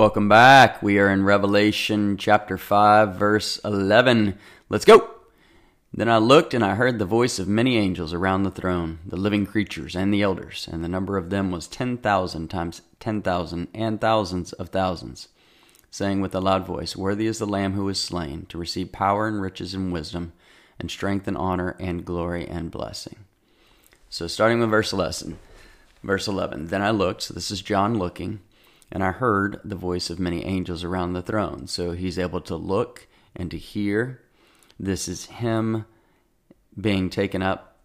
Welcome back. We are in Revelation chapter 5, verse 11. Let's go. Then I looked and I heard the voice of many angels around the throne, the living creatures and the elders, and the number of them was 10,000 times 10,000 and thousands of thousands, saying with a loud voice, Worthy is the Lamb who was slain to receive power and riches and wisdom and strength and honor and glory and blessing. So starting with verse 11. Verse 11. Then I looked, so this is John looking and I heard the voice of many angels around the throne. So he's able to look and to hear. This is him being taken up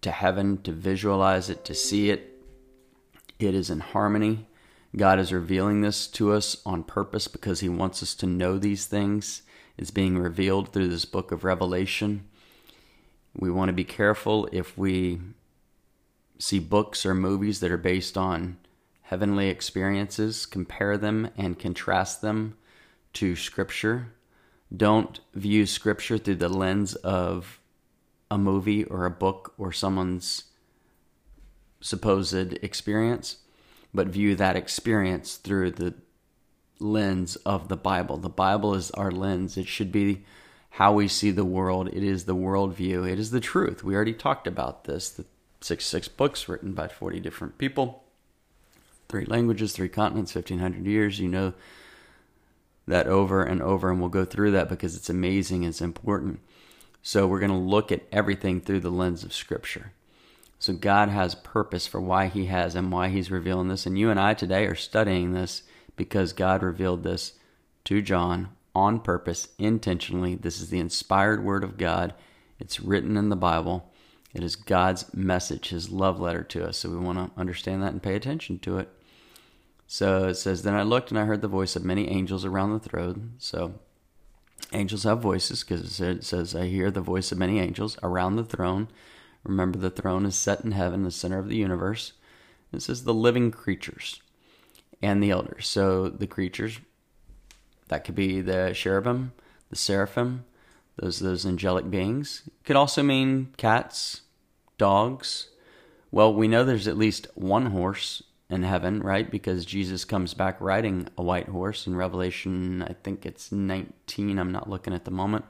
to heaven, to visualize it, to see it. It is in harmony. God is revealing this to us on purpose because he wants us to know these things. It's being revealed through this book of Revelation. We want to be careful if we see books or movies that are based on heavenly experiences, compare them and contrast them to Scripture. Don't view Scripture through the lens of a movie or a book or someone's supposed experience, but view that experience through the lens of the Bible. The Bible is our lens. It should be how we see the world. It is the worldview. It is the truth. We already talked about this. The six six books written by 40 different people three languages, three continents, 1500 years. You know that over and over, and we'll go through that because it's amazing, it's important. So, we're going to look at everything through the lens of Scripture. So, God has purpose for why He has and why He's revealing this. And you and I today are studying this because God revealed this to John on purpose, intentionally. This is the inspired Word of God, it's written in the Bible. It is God's message, His love letter to us. So we want to understand that and pay attention to it. So it says, Then I looked and I heard the voice of many angels around the throne. So angels have voices because it says, I hear the voice of many angels around the throne. Remember, the throne is set in heaven, the center of the universe. This is the living creatures and the elders. So the creatures, that could be the cherubim, the seraphim, those those angelic beings. Could also mean cats, dogs. Well, we know there's at least one horse in heaven, right? Because Jesus comes back riding a white horse in Revelation, I think it's 19. I'm not looking at the moment.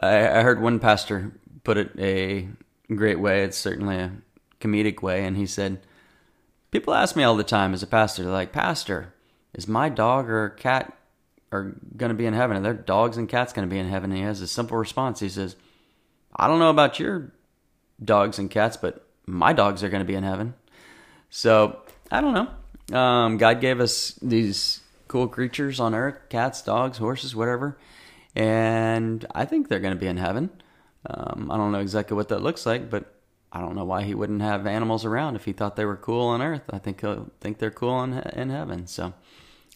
I, I heard one pastor put it a great way. It's certainly a comedic way. And he said, People ask me all the time as a pastor, like, Pastor, is my dog or cat are going to be in heaven? Are their dogs and cats going to be in heaven? And he has a simple response. He says, I don't know about your dogs and cats, but my dogs are going to be in heaven. So I don't know. Um, God gave us these cool creatures on earth cats, dogs, horses, whatever. And I think they're going to be in heaven. Um, I don't know exactly what that looks like, but I don't know why he wouldn't have animals around if he thought they were cool on earth. I think he'll think they're cool in, in heaven. So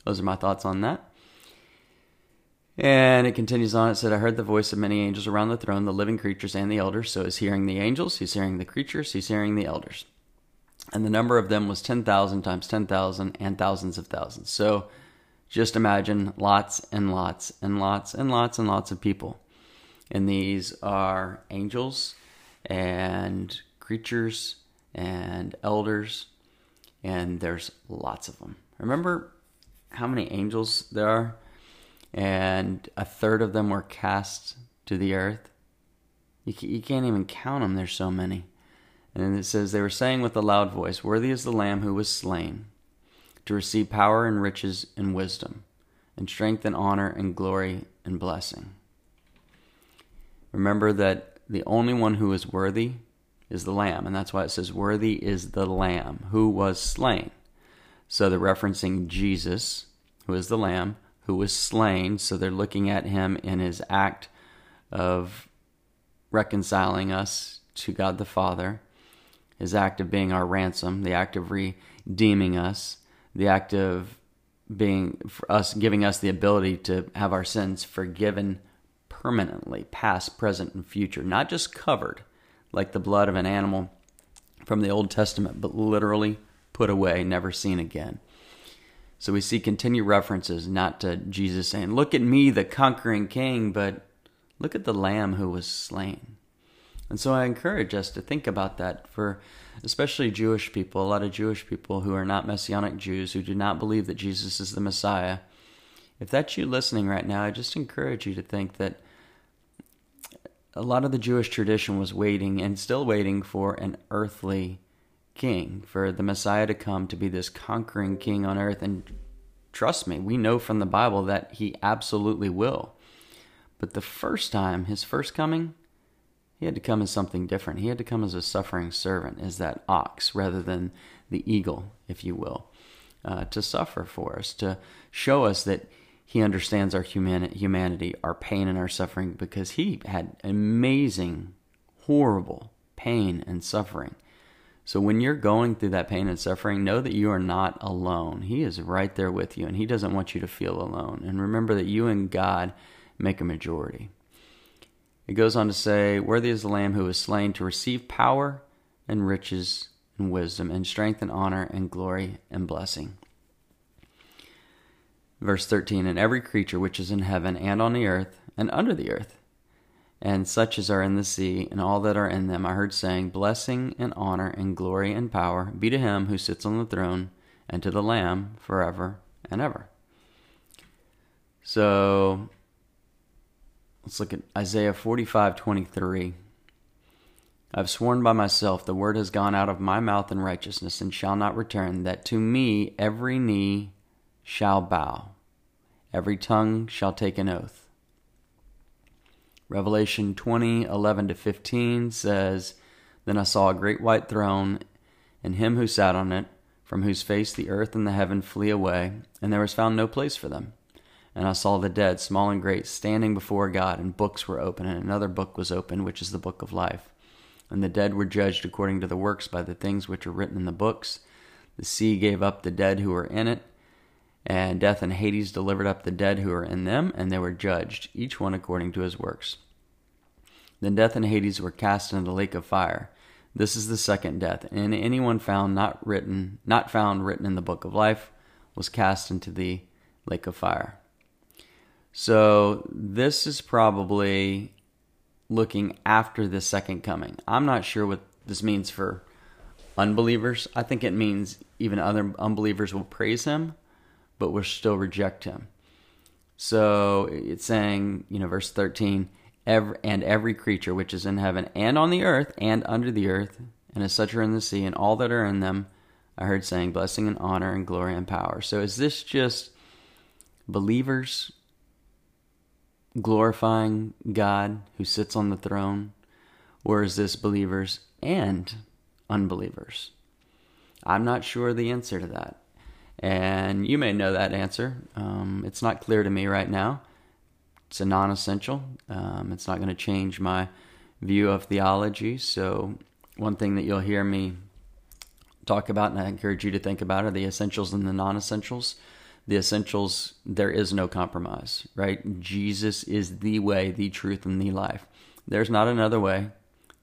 those are my thoughts on that. And it continues on. It said, I heard the voice of many angels around the throne, the living creatures and the elders. So he's hearing the angels, he's hearing the creatures, he's hearing the elders and the number of them was 10,000 times 10,000 and thousands of thousands. So just imagine lots and lots and lots and lots and lots of people. And these are angels and creatures and elders, and there's lots of them. Remember how many angels there are? And a third of them were cast to the earth. You can't even count them, there's so many. And it says, They were saying with a loud voice, Worthy is the Lamb who was slain to receive power and riches and wisdom, and strength and honor and glory and blessing. Remember that the only one who is worthy is the Lamb, and that's why it says, Worthy is the Lamb who was slain. So they're referencing Jesus, who is the Lamb, who was slain. So they're looking at him in his act of reconciling us to God the Father his act of being our ransom, the act of redeeming us, the act of being us giving us the ability to have our sins forgiven permanently, past, present, and future, not just covered like the blood of an animal from the Old Testament, but literally put away, never seen again. So we see continued references not to Jesus saying, Look at me, the conquering king, but look at the lamb who was slain. And so I encourage us to think about that for especially Jewish people, a lot of Jewish people who are not Messianic Jews, who do not believe that Jesus is the Messiah. If that's you listening right now, I just encourage you to think that a lot of the Jewish tradition was waiting and still waiting for an earthly king, for the Messiah to come to be this conquering king on earth. And trust me, we know from the Bible that he absolutely will. But the first time, his first coming, he had to come as something different. He had to come as a suffering servant, as that ox, rather than the eagle, if you will, uh, to suffer for us, to show us that he understands our humanity, our pain, and our suffering, because he had amazing, horrible pain and suffering. So when you're going through that pain and suffering, know that you are not alone. He is right there with you, and He doesn't want you to feel alone. And remember that you and God make a majority. It goes on to say, Worthy is the Lamb who was slain to receive power and riches and wisdom and strength and honor and glory and blessing. Verse 13 And every creature which is in heaven and on the earth and under the earth and such as are in the sea, and all that are in them, I heard saying, Blessing and honor and glory and power be to him who sits on the throne, and to the Lamb forever and ever. So let's look at Isaiah 45 23. I've sworn by myself, the word has gone out of my mouth in righteousness, and shall not return, that to me every knee shall bow, every tongue shall take an oath. Revelation 20, 11 to 15 says, Then I saw a great white throne, and him who sat on it, from whose face the earth and the heaven flee away, and there was found no place for them. And I saw the dead, small and great, standing before God, and books were open, and another book was open, which is the book of life. And the dead were judged according to the works by the things which are written in the books. The sea gave up the dead who were in it, and death and Hades delivered up the dead who were in them, and they were judged, each one according to his works. Then death and Hades were cast into the lake of fire. This is the second death, and anyone found not written, not found written in the book of life, was cast into the lake of fire. So this is probably looking after the second coming. I'm not sure what this means for unbelievers. I think it means even other unbelievers will praise him, but will still reject him. So it's saying, you know, verse 13, every, and every creature which is in heaven and on the earth and under the earth, and as such are in the sea, and all that are in them, I heard saying, blessing and honor and glory and power. So is this just believers glorifying God who sits on the throne? Or is this believers and unbelievers? I'm not sure the answer to that. And you may know that answer. Um, it's not clear to me right now. It's a non essential. Um, it's not going to change my view of theology. So, one thing that you'll hear me talk about, and I encourage you to think about, are the essentials and the non essentials. The essentials, there is no compromise, right? Jesus is the way, the truth, and the life. There's not another way.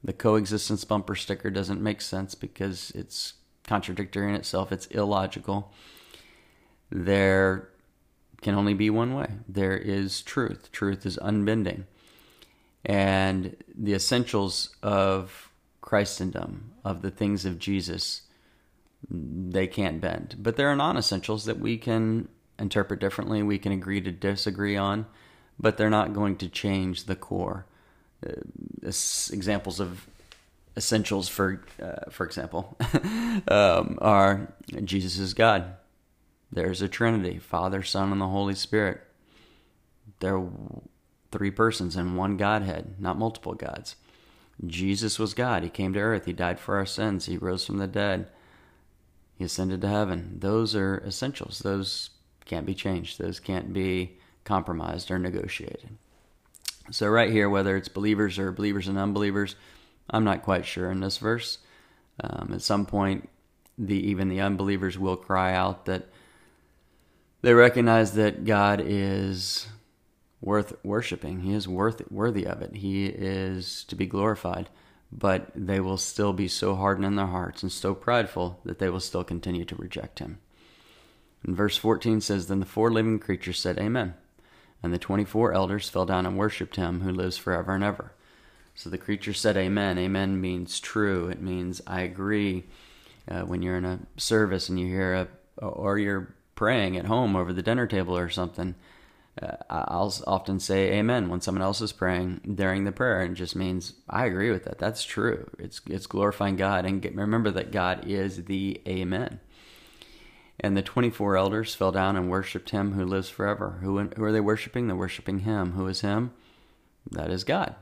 The coexistence bumper sticker doesn't make sense because it's contradictory in itself, it's illogical there can only be one way. There is truth. Truth is unbending. And the essentials of Christendom, of the things of Jesus, they can't bend. But there are non essentials that we can interpret differently, we can agree to disagree on, but they're not going to change the core. Uh, examples of essentials, for uh, for example, um, are Jesus is God. There's a Trinity Father, Son, and the Holy Spirit. There are three persons in one Godhead, not multiple gods. Jesus was God. He came to earth. He died for our sins. He rose from the dead. He ascended to heaven. Those are essentials. Those can't be changed. Those can't be compromised or negotiated. So, right here, whether it's believers or believers and unbelievers, I'm not quite sure in this verse. Um, at some point, the even the unbelievers will cry out that they recognize that God is worth worshiping. He is worth worthy of it. He is to be glorified. But they will still be so hardened in their hearts and so prideful that they will still continue to reject him. And verse 14 says, Then the four living creatures said, Amen. And the 24 elders fell down and worshipped him who lives forever and ever. So the creature said, Amen. Amen means true. It means I agree. Uh, when you're in a service and you hear a, or you're praying at home over the dinner table or something, uh, I'll often say amen when someone else is praying during the prayer. And it just means I agree with that. That's true. It's, it's glorifying God. And get, remember that God is the amen. And the 24 elders fell down and worshiped him who lives forever. Who, who are they worshiping? They're worshiping him. Who is him? That is God.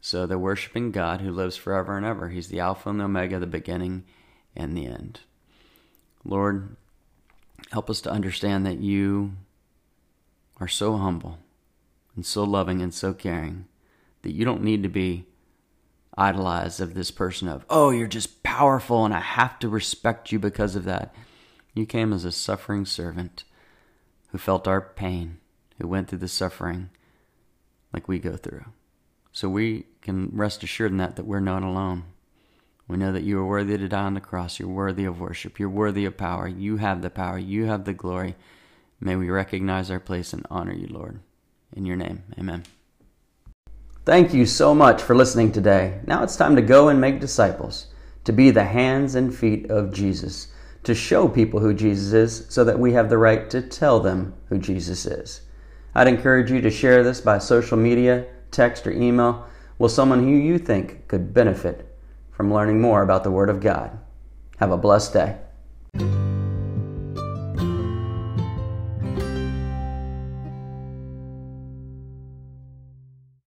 So they're worshiping God who lives forever and ever. He's the Alpha and the Omega, the beginning and the end. Lord, help us to understand that you are so humble and so loving and so caring that you don't need to be idolized of this person of, oh, you're just powerful and I have to respect you because of that. You came as a suffering servant who felt our pain, who went through the suffering like we go through. So we can rest assured in that that we're not alone. We know that you are worthy to die on the cross. You're worthy of worship. You're worthy of power. You have the power. You have the glory. May we recognize our place and honor you, Lord. In your name, amen. Thank you so much for listening today. Now it's time to go and make disciples, to be the hands and feet of Jesus, to show people who Jesus is so that we have the right to tell them who Jesus is. I'd encourage you to share this by social media, text, or email with someone who you think could benefit from learning more about the Word of God. Have a blessed day.